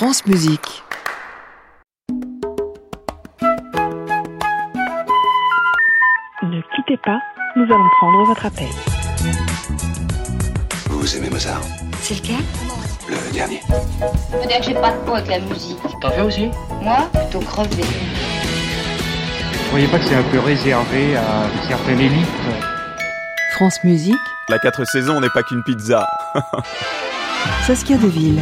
France Musique. Ne quittez pas, nous allons prendre votre appel. Vous aimez Mozart C'est lequel? Le dernier. Faut dire que j'ai pas de peau avec la musique. T'en fais aussi? Moi, plutôt crevé. Vous croyez pas que c'est un peu réservé à une certaine élite? France Musique, La 4 saisons n'est pas qu'une pizza. Saskia Deville.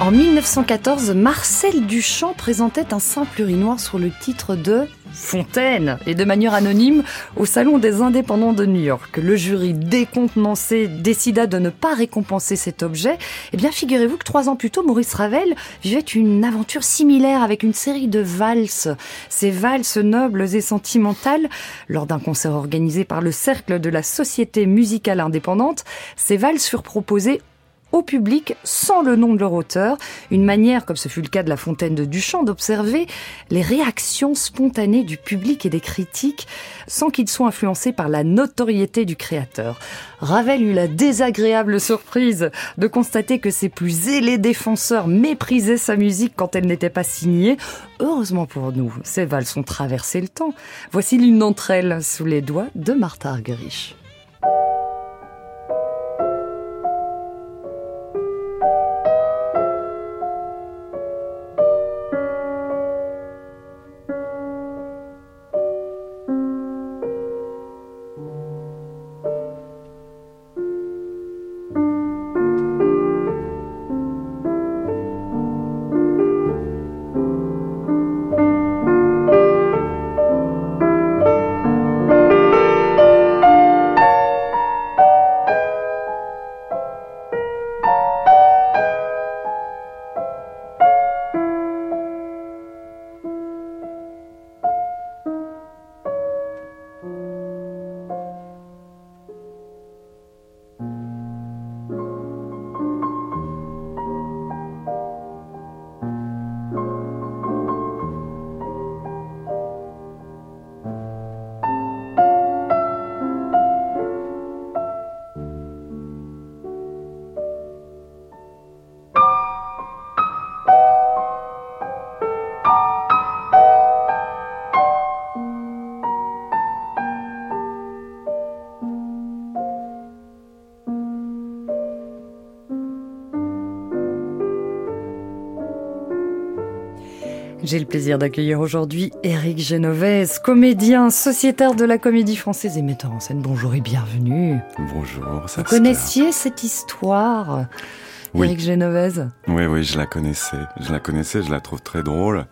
En 1914, Marcel Duchamp présentait un simple urinoir sur le titre de Fontaine et de manière anonyme au Salon des indépendants de New York. Le jury décontenancé décida de ne pas récompenser cet objet. Eh bien, figurez-vous que trois ans plus tôt, Maurice Ravel vivait une aventure similaire avec une série de valses. Ces valses nobles et sentimentales, lors d'un concert organisé par le Cercle de la Société musicale indépendante, ces valses furent proposées au public sans le nom de leur auteur, une manière, comme ce fut le cas de la fontaine de Duchamp, d'observer les réactions spontanées du public et des critiques sans qu'ils soient influencés par la notoriété du créateur. Ravel eut la désagréable surprise de constater que ses plus zélés défenseurs méprisaient sa musique quand elle n'était pas signée. Heureusement pour nous, ces valses ont traversé le temps. Voici l'une d'entre elles sous les doigts de Martha Argerich. J'ai le plaisir d'accueillir aujourd'hui Éric Genovese, comédien, sociétaire de la comédie française et metteur en scène. Bonjour et bienvenue. Bonjour, Vous connaissiez cette histoire, Oui. Éric Genovese Oui, oui, je la connaissais. Je la connaissais, je la trouve très drôle.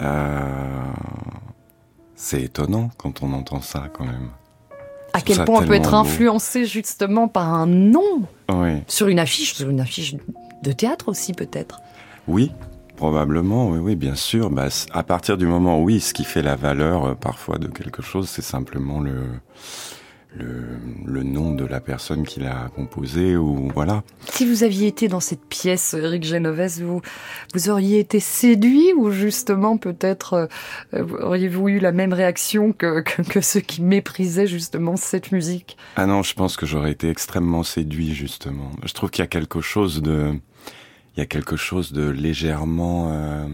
Euh, C'est étonnant quand on entend ça, quand même. À quel ça point on peut être beau. influencé justement par un nom Oui, sur une affiche, sur une affiche de théâtre aussi peut-être. oui, probablement, oui, oui, bien sûr. Bah, à partir du moment, oui, ce qui fait la valeur euh, parfois de quelque chose, c'est simplement le, le, le nom de la personne qui l'a composé, ou voilà. Si vous aviez été dans cette pièce, Éric Genovese, vous, vous auriez été séduit ou justement peut-être euh, auriez-vous eu la même réaction que, que, que ceux qui méprisaient justement cette musique? Ah non, je pense que j'aurais été extrêmement séduit justement. Je trouve qu'il y a quelque chose de, il y a quelque chose de légèrement, euh,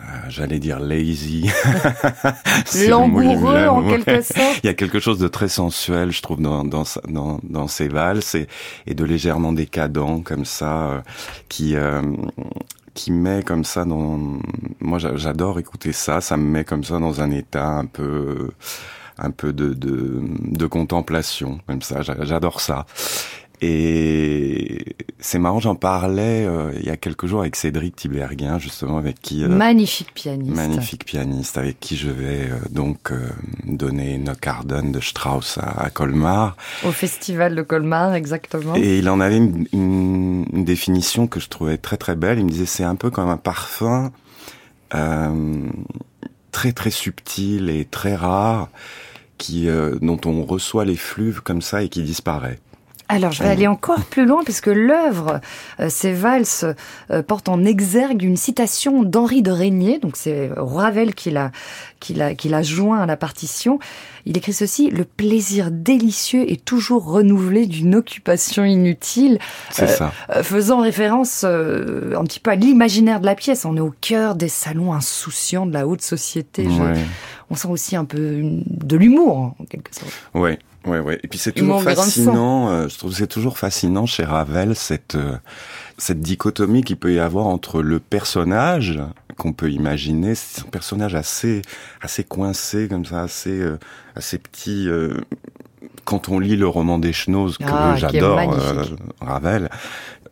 euh, j'allais dire lazy. Langoureux en ouais. quelque sorte Il y a quelque chose de très sensuel, je trouve, dans dans dans, dans ces valses et, et de légèrement décadent comme ça, euh, qui euh, qui met comme ça dans. Moi, j'a- j'adore écouter ça. Ça me met comme ça dans un état un peu un peu de de, de contemplation, comme ça. J'a- J'adore ça. Et c'est marrant, j'en parlais euh, il y a quelques jours avec Cédric Tiberghien, justement, avec qui euh, Magnifique pianiste. Magnifique pianiste avec qui je vais euh, donc euh, donner Nockarden de Strauss à, à Colmar. Au festival de Colmar, exactement. Et il en avait une, une- une définition que je trouvais très très belle. Il me disait c'est un peu comme un parfum euh, très très subtil et très rare qui euh, dont on reçoit les fluves comme ça et qui disparaît. Alors, je vais aller encore plus loin puisque l'œuvre, euh, ces valses, euh, porte en exergue une citation d'Henri de Régnier. Donc, c'est Ravel qui l'a, qui l'a, qui l'a joint à la partition. Il écrit ceci le plaisir délicieux est toujours renouvelé d'une occupation inutile. C'est ça. euh, faisant référence euh, un petit peu à l'imaginaire de la pièce. On est au cœur des salons insouciants de la haute société. Je- Ouais. On sent aussi un peu une- de l'humour, en quelque sorte. Ouais, ouais, ouais. Et puis c'est toujours fascinant. euh, je trouve c'est toujours fascinant chez Ravel cette euh, cette dichotomie qu'il peut y avoir entre le personnage qu'on peut imaginer, c'est un personnage assez assez coincé comme ça, assez euh, assez petit. euh, quand on lit le roman des Chenozes que Ah, j'adore, euh, Ravel,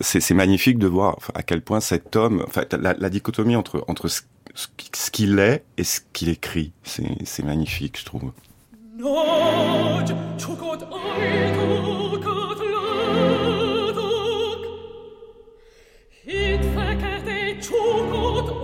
c'est c'est magnifique de voir à quel point cet homme, enfin la, la dichotomie entre entre ce, ce qui- ce qu'il est et ce qu'il écrit, c'est c'est magnifique, je trouve. Nagy csukott ajtókat látok, hét fekete csukott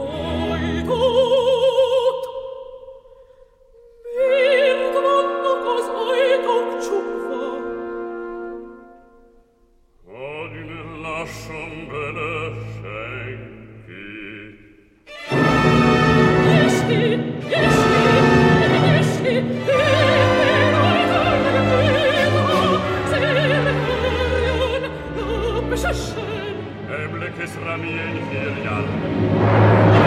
Ihr Blick ist ramieren hier, ja.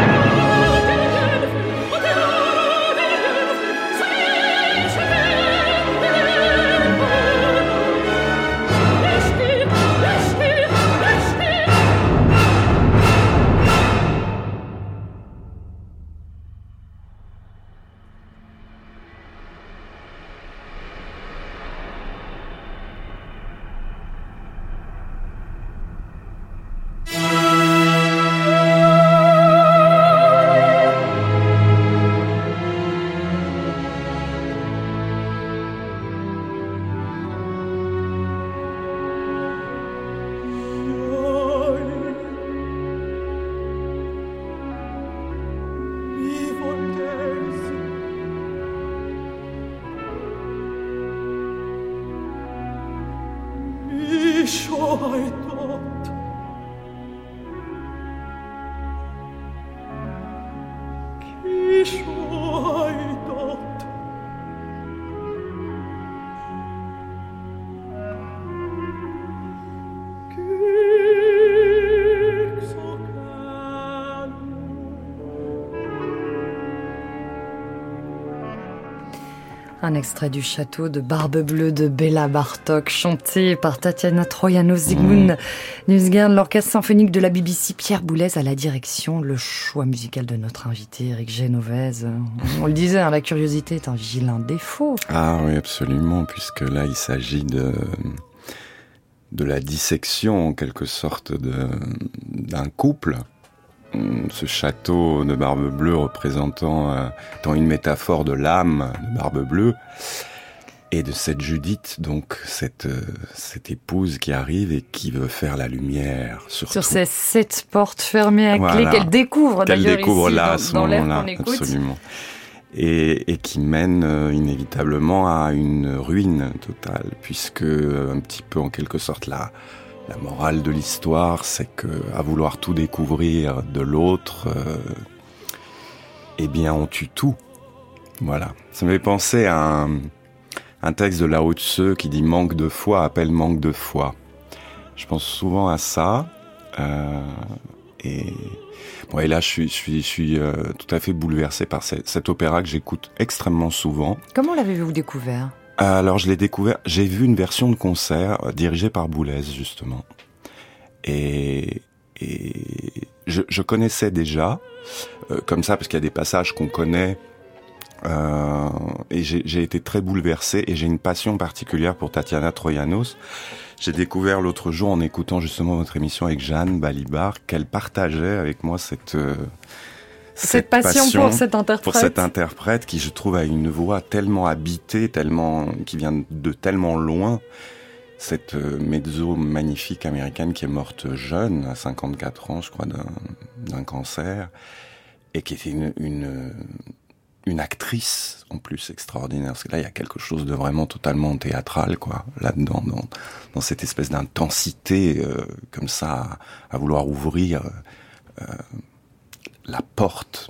Extrait du château de Barbe Bleue de Béla Bartok, chanté par Tatiana Troyano Zygmunt Nusgard, l'orchestre symphonique de la BBC, Pierre Boulez à la direction, le choix musical de notre invité, Eric Genovese. On le disait, hein, la curiosité est un vilain défaut. Ah oui, absolument, puisque là, il s'agit de de la dissection en quelque sorte d'un couple. Hum, Ce château de Barbe Bleue représentant euh, étant une métaphore de l'âme de Barbe Bleue et de cette Judith, donc cette euh, cette épouse qui arrive et qui veut faire la lumière sur, Sur tout. ces sept portes fermées à clé qu'elle découvre qu'elle découvre ici, là à ce moment-là, absolument. Et, et qui mène euh, inévitablement à une ruine totale, puisque euh, un petit peu en quelque sorte la la morale de l'histoire, c'est que à vouloir tout découvrir de l'autre, euh, eh bien on tue tout. Voilà. Ça me fait penser à un, texte de Lao Tse qui dit manque de foi appelle manque de foi. Je pense souvent à ça. Euh, et Bon, et là, je suis, euh, tout à fait bouleversé par ce- cet opéra que j'écoute extrêmement souvent. Comment l'avez-vous découvert? Alors, je l'ai découvert. J'ai vu une version de concert euh, dirigée par Boulez, justement. Et, et je, je connaissais déjà, euh, comme ça, parce qu'il y a des passages qu'on connaît. Euh, et j'ai été très bouleversé et j'ai une passion particulière pour Tatiana Troyanos. J'ai découvert l'autre jour en écoutant justement votre émission avec Jeanne Balibar qu'elle partageait avec moi cette euh, Cette passion, pour cet interprète. pour cet interprète qui je trouve a une voix tellement habitée, tellement qui vient de tellement loin. Cette euh, mezzo magnifique américaine qui est morte jeune, à 54 ans, je crois, d'un d'un cancer, et qui était une, une, une actrice en plus extraordinaire. Parce que là, il y a quelque chose de vraiment totalement théâtral, quoi, là-dedans, dans, dans cette espèce d'intensité euh, comme ça, à, à vouloir ouvrir euh, la porte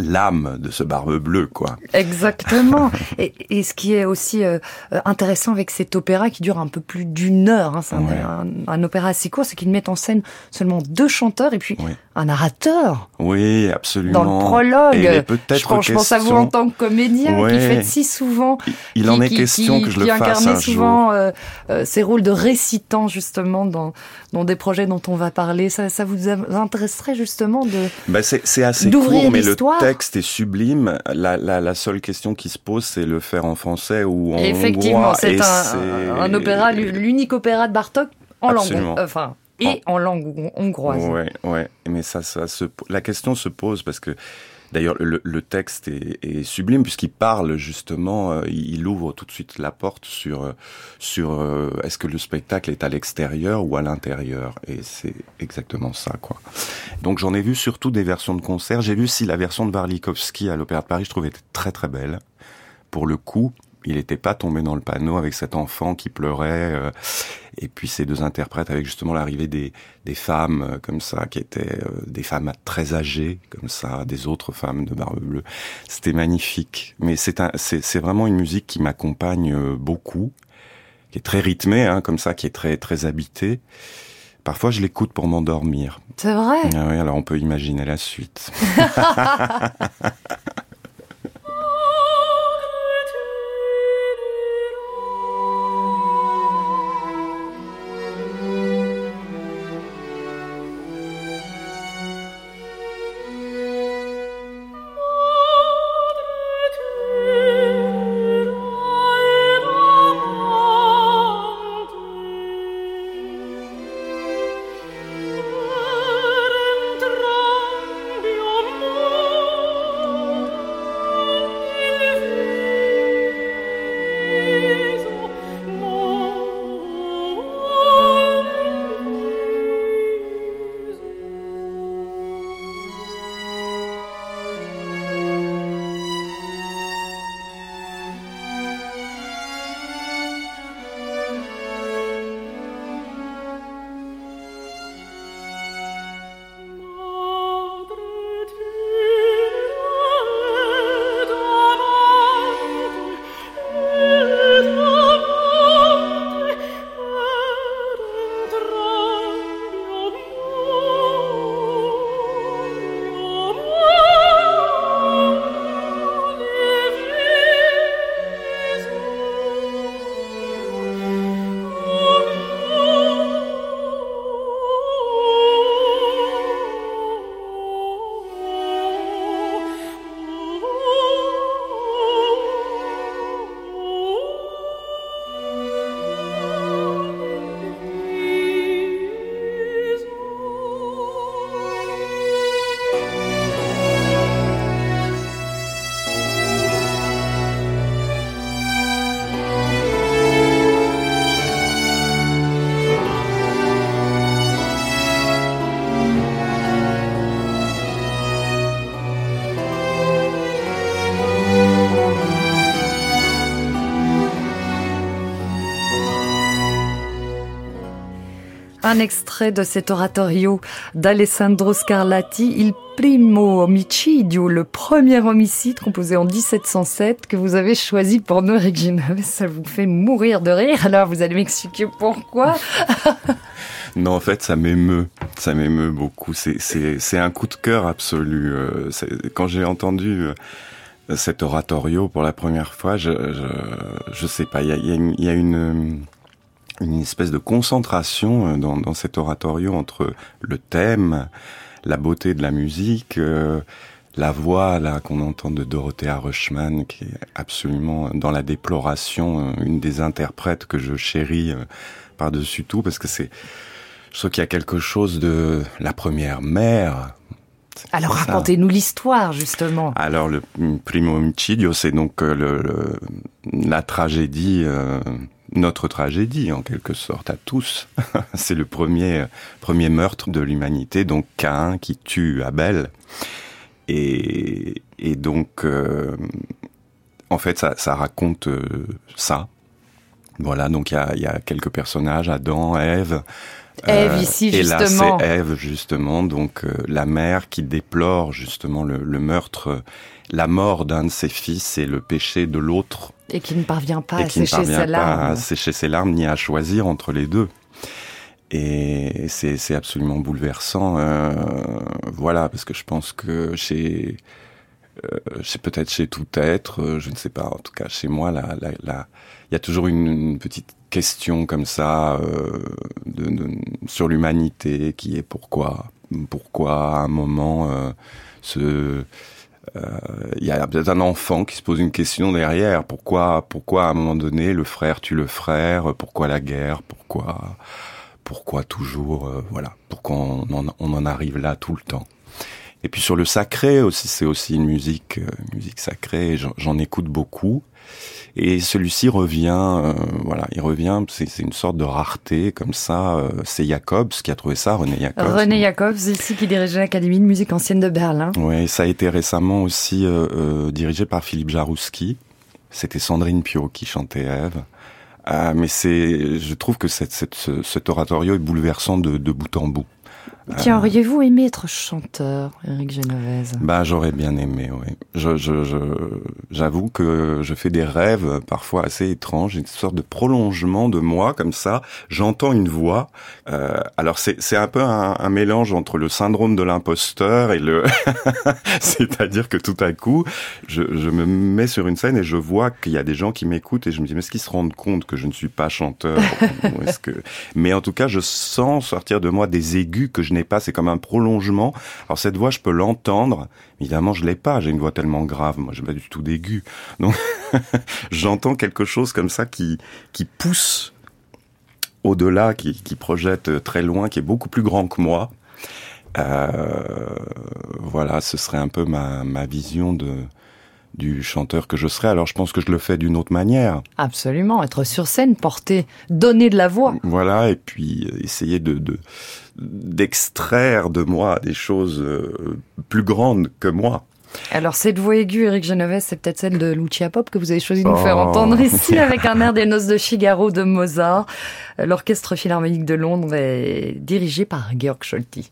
l'âme de ce barbe bleue, quoi. Exactement. et, et, ce qui est aussi euh, intéressant avec cet opéra qui dure un peu plus d'une heure, hein, c'est un, Ouais. un, un opéra assez court, c'est qu'il met en scène seulement deux chanteurs et puis. Un narrateur Oui, absolument. dans le prologue. Peut-être je, pense, je pense à vous en tant que comédien qui Ouais. faites si souvent. Il- Il qui- en est qui- question qui- que je qui le fasse un jour. souvent euh, euh, ces rôles de récitant justement dans, dans des projets dont on va parler. Ça, ça vous intéresserait justement de... Bah c'est assez D'ouvrir court, mais le texte est sublime. La, la, la seule question qui se pose, c'est le faire en français ou en Effectivement, hongrois. c'est un, c'est- un opéra, l'unique opéra de Bartok en langue, enfin, et en langue hon- hongroise. Ouais, ouais. Mais ça, ça se, la question se pose parce que, d'ailleurs, le, le texte est, est sublime puisqu'il parle justement, euh, il ouvre tout de suite la porte sur, sur euh, est-ce que le spectacle est à l'extérieur ou à l'intérieur? Et c'est exactement ça, quoi. Donc j'en ai vu surtout des versions de concert. J'ai vu si la version de Varlikovski à l'Opéra de Paris, je trouvais était très très belle. Pour le coup, il n'était pas tombé dans le panneau avec cet enfant qui pleurait. euh, et puis ces deux interprètes avec justement l'arrivée des, des femmes euh, comme ça, qui étaient euh, des femmes très âgées comme ça, des autres femmes de Barbe Bleue. C'était magnifique. Mais c'est un, c'est, vraiment une musique qui m'accompagne euh, beaucoup, qui est très rythmée, hein, comme ça, qui est très très habitée. Parfois, je l'écoute pour m'endormir. C'est vrai? Ah oui, alors on peut imaginer la suite. Un extrait de cet oratorio d'Alessandro Scarlatti, Il primo omicidio, le premier homicide composé en 1707 que vous avez choisi pour nous, Regina. Ça vous fait mourir de rire, alors vous allez m'expliquer pourquoi. Non, en fait, ça m'émeut. Ça m'émeut beaucoup. C'est, un coup de cœur absolu. Euh, Quand j'ai entendu euh, cet oratorio pour la première fois, je, je sais pas, il y a une, une espèce de concentration euh, dans, dans cet oratorio entre le thème, la beauté de la musique, euh, la voix là qu'on entend de Dorothea Rushman, qui est absolument dans la déploration, euh, une des interprètes que je chéris euh, par-dessus tout, parce que c'est, je trouve qu'il y a quelque chose de la première mère. Alors racontez-nous l'histoire, justement. Alors le primo omicidio, c'est donc le, le- la tragédie, euh, notre tragédie en quelque sorte à tous. c'est le premier premier meurtre de l'humanité, donc Cain qui tue Abel. Et, et donc, euh, en fait, ça, ça raconte euh, ça. Voilà, donc il y y a quelques personnages, Adam, Ève. Ève, ici, et là, c'est Ève, justement, donc euh, la mère qui déplore justement le, le meurtre, euh, la mort d'un de ses fils et le péché de l'autre Et qui ne parvient pas et à qui ne sécher parvient sa pas à sécher ses larmes ni à choisir entre les deux. Et c'est absolument bouleversant, euh, voilà, parce que je pense que chez, euh, chez peut-être chez tout être, euh, je ne sais pas, en tout cas chez moi, là, il y a toujours une, une petite question comme ça euh, de, de- sur l'humanité qui est pourquoi, pourquoi à un moment ce il y a peut-être un enfant qui se pose une question derrière. Pourquoi, pourquoi à un moment donné le frère tue le frère? Pourquoi la guerre? Pourquoi, pourquoi toujours euh, Voilà. Pourquoi on en, on en arrive là tout le temps? Et puis sur le sacré aussi, c'est aussi une musique, euh, musique sacrée. J'en, écoute beaucoup. Et celui-ci revient, euh, voilà, il revient. C'est, une sorte de rareté comme ça. euh, c'est Jacobs qui a trouvé ça, René Jacobs. René Jacobs, ici, qui dirigeait l'Académie de musique ancienne de Berlin. Oui, ça a été récemment aussi euh, euh, dirigé par Philippe Jarouski. C'était Sandrine Pio qui chantait Ève. Euh, mais c'est, je trouve que cette, cette- ce- cet oratorio est bouleversant de, de bout en bout. Tiens, auriez-vous aimé être chanteur, Éric Genovese Bah, j'aurais bien aimé, oui. Je, je, je, j'avoue que je fais des rêves parfois assez étranges, une sorte de prolongement de moi comme ça. J'entends une voix. Euh, alors c'est, c'est un peu un, un mélange entre le syndrome de l'imposteur et le, c'est-à-dire que tout à coup, je, je me mets sur une scène et je vois qu'il y a des gens qui m'écoutent et je me dis mais est-ce qu'ils se rendent compte que je ne suis pas chanteur? Ou est-ce que mais en tout cas je sens sortir de moi des aigus que je n'ai pas c'est comme un prolongement. Alors cette voix je peux l'entendre. Évidemment je l'ai pas. J'ai une voix tellement grave. Moi j'ai pas du tout d'aigus donc j'entends quelque chose comme ça qui qui pousse au-delà qui, qui projette très loin qui est beaucoup plus grand que moi. Euh, voilà, ce serait un peu ma, ma vision de du chanteur que je serais. Alors je pense que je le fais d'une autre manière. Absolument, être sur scène, porter, donner de la voix. Voilà, et puis euh, essayer de de- d'extraire de moi des choses euh, plus grandes que moi. Alors cette voix aiguë, Éric Genovese, c'est peut-être celle de Lucia Pop que vous avez choisi de nous Oh. faire entendre ici avec un air des Noces de Figaro de Mozart. L'Orchestre Philharmonique de Londres est dirigé par Georg Scholti.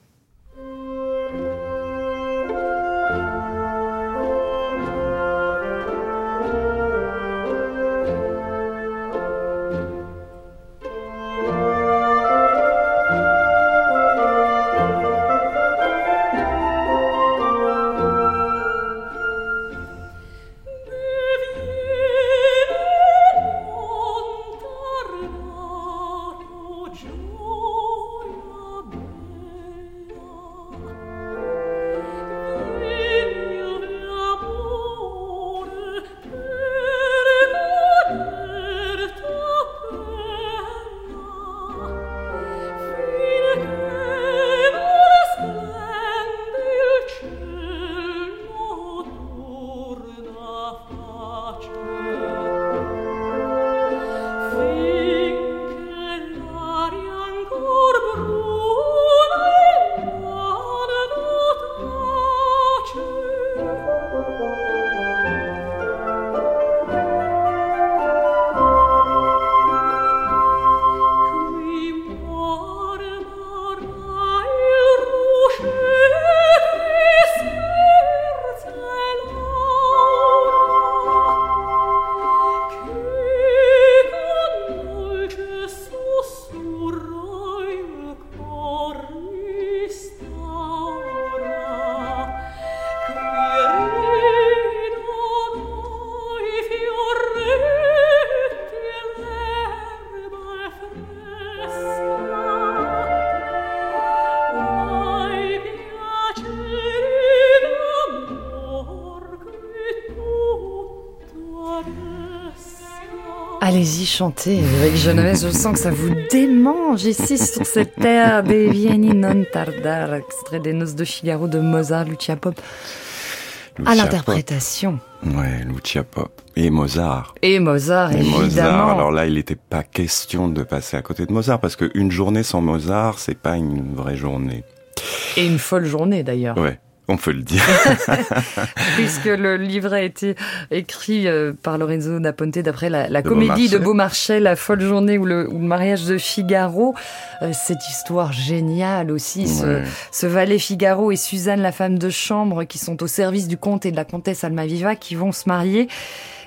Chantez, Éric Genovese. Je sens que ça vous démange ici sur cette terre des Vieni non tardar, extrait des Noces de Figaro de Mozart, Lucia Pop, à Lucia l'interprétation. Pop. Ouais, Lucia Pop et Mozart. Et Mozart, Et évidemment. Mozart. Alors là, il n'était pas question de passer à côté de Mozart parce qu'une journée sans Mozart, c'est pas une vraie journée. Et une folle journée d'ailleurs. Ouais. On peut le dire. Puisque le livre a été écrit euh, par Lorenzo da Ponte d'après la, la comédie de Beaumarchais, La folle journée ou le, ou le mariage de Figaro. Euh, cette histoire géniale aussi, ce valet Figaro et Suzanne, la femme de chambre, qui sont au service du comte et de la comtesse Almaviva, qui vont se marier.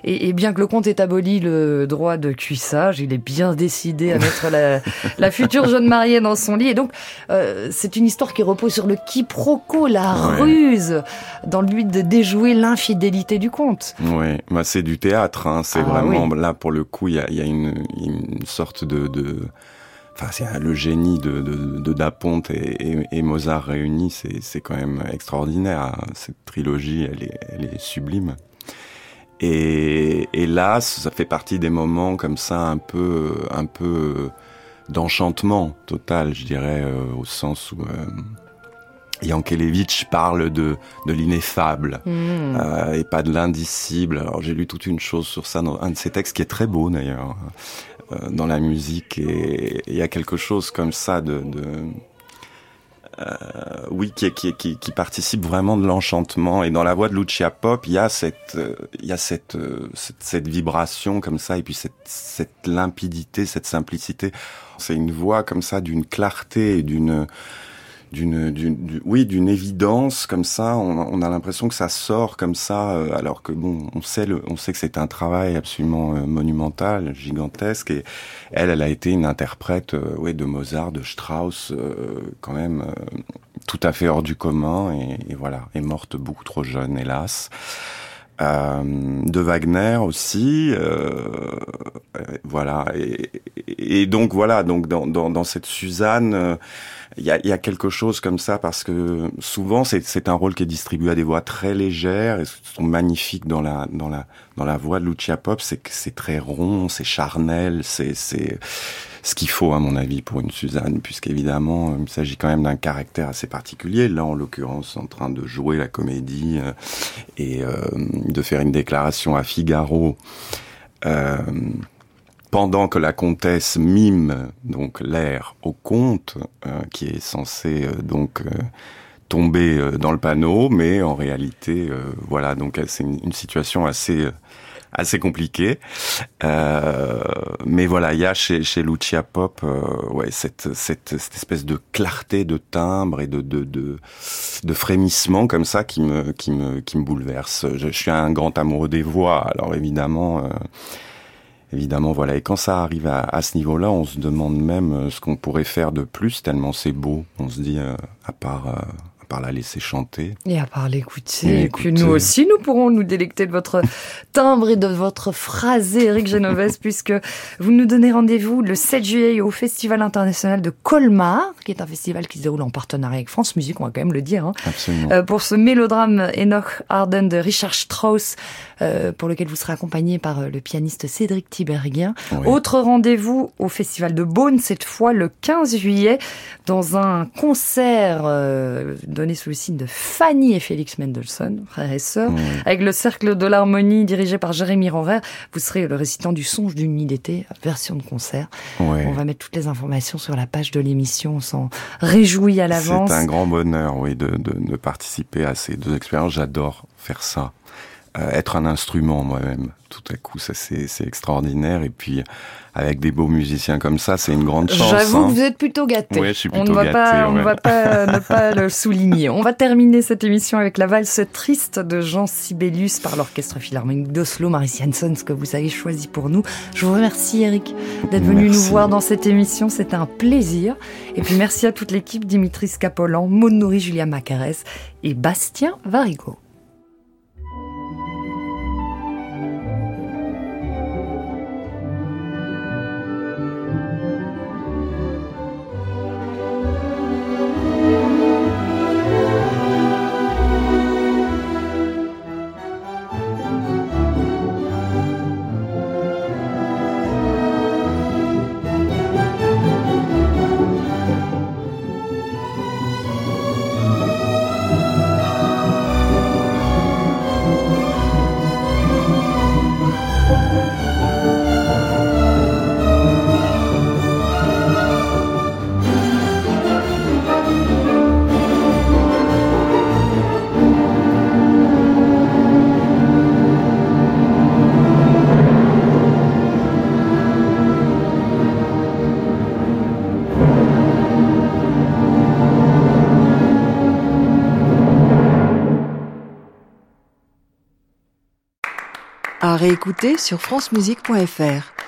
Et, et bien que le comte ait aboli le droit de cuissage, il est bien décidé à mettre la, la future jeune mariée dans son lit. Et donc, euh, c'est une histoire qui repose sur le quiproquo, la Ouais. ruse, dans le but de déjouer l'infidélité du comte. Oui, bah c'est du théâtre. Hein. C'est Ah vraiment oui. là pour le coup, il y a, il y a une, une sorte de, de... enfin, c'est le génie de, de, de Daponte et, et, et Mozart réunis. C'est, c'est quand même extraordinaire. hein. Cette trilogie, elle est, elle est sublime. Et, et là, ça fait partie des moments comme ça, un peu, un peu d'enchantement total, je dirais, euh, au sens où euh, Yankelevitch parle de, de l'ineffable Mmh. euh, et pas de l'indicible. Alors j'ai lu toute une chose sur ça dans un de ses textes qui est très beau d'ailleurs euh, dans la musique et il y a quelque chose comme ça de, de euh, oui qui, qui, qui, qui participe vraiment de l'enchantement. Et dans la voix de Lucia Pop il y a cette euh, il y a euh, cette cette vibration comme ça et puis cette cette limpidité cette simplicité. C'est une voix comme ça d'une clarté et d'une d'une, d'une, du- oui, d'une évidence comme ça. On, on a l'impression que ça sort comme ça, euh, alors que bon, on sait, le, on sait que c'est un travail absolument euh, monumental, gigantesque. Et elle, elle a été une interprète, euh, de Mozart, de Strauss, euh, quand même euh, tout à fait hors du commun. Et, et voilà, est morte beaucoup trop jeune, hélas. Euh, de Wagner aussi, euh, euh, voilà. Et, donc voilà, donc dans, dans, dans cette Suzanne, euh, il y, a, y a quelque chose comme ça parce que souvent c'est un rôle qui est distribué à des voix très légères et ce sont magnifiques dans la dans la dans la voix de Lucia Pop, c'est que c'est très rond, c'est charnel, c'est c'est ce qu'il faut à mon avis pour une Suzanne, puisqu'évidemment il s'agit quand même d'un caractère assez particulier. Là en l'occurrence en train de jouer la comédie euh, et euh, de faire une déclaration à Figaro. Euh, pendant que la comtesse mime donc l'air au comte, euh, qui est censé euh, donc euh, tomber euh, dans le panneau, mais en réalité, euh, voilà, donc c'est une, situation assez euh, assez compliquée. Euh, mais voilà, il y a chez, chez Lucia Pop, euh, ouais, cette, cette, cette espèce de clarté de timbre et de, de, de, de frémissement comme ça qui me, qui me, qui me bouleverse. Je, suis un grand amoureux des voix, alors évidemment. Euh, Évidemment, voilà. Et quand ça arrive à, à ce niveau-là, on se demande même euh, ce qu'on pourrait faire de plus, tellement c'est beau. On se dit, euh, à part, part la laisser chanter. Et à part l'écouter, Et écouter. nous aussi, nous pourrons nous délecter de votre timbre et de votre phrasé, Eric Genovès, puisque vous nous donnez rendez-vous le 7 juillet au Festival international de Colmar, qui est un festival qui se déroule en partenariat avec France Musique, on va quand même le dire, hein, Absolument. euh, pour ce mélodrame Enoch Arden de Richard Strauss, euh, pour lequel vous serez accompagné par euh, le pianiste Cédric Tiberghien. Autre rendez-vous au Festival de Beaune, cette fois le 15 juillet, dans un concert donné sous le signe de Fanny et Félix Mendelssohn, frères et sœurs, avec le Cercle de l'Harmonie dirigé par Jérémy Renvers. Vous serez le récitant du Songe d'une nuit d'été, version de concert. Ouais. On va mettre toutes les informations sur la page de l'émission, on s'en réjouit à l'avance. C'est un grand bonheur, oui, de, de, de participer à ces deux expériences. J'adore faire ça. Euh, être un instrument moi-même, tout à coup, ça c'est c'est extraordinaire. Et puis avec des beaux musiciens comme ça, c'est une grande chance. J'avoue hein. que vous êtes plutôt gâté. Ouais, je suis on ne va pas, on va pas ne pas le souligner. On va terminer cette émission avec la valse triste de Jean Sibelius par l'orchestre philharmonique d'Oslo, Maris Jansson, ce que vous avez choisi pour nous. Je vous remercie Eric d'être venu nous voir dans cette émission, c'était un plaisir. Et puis merci à toute l'équipe, Dimitri Scapolan, Maud Nourri, Julia Macarès et Bastien Varigo. Réécouter sur francemusique.fr.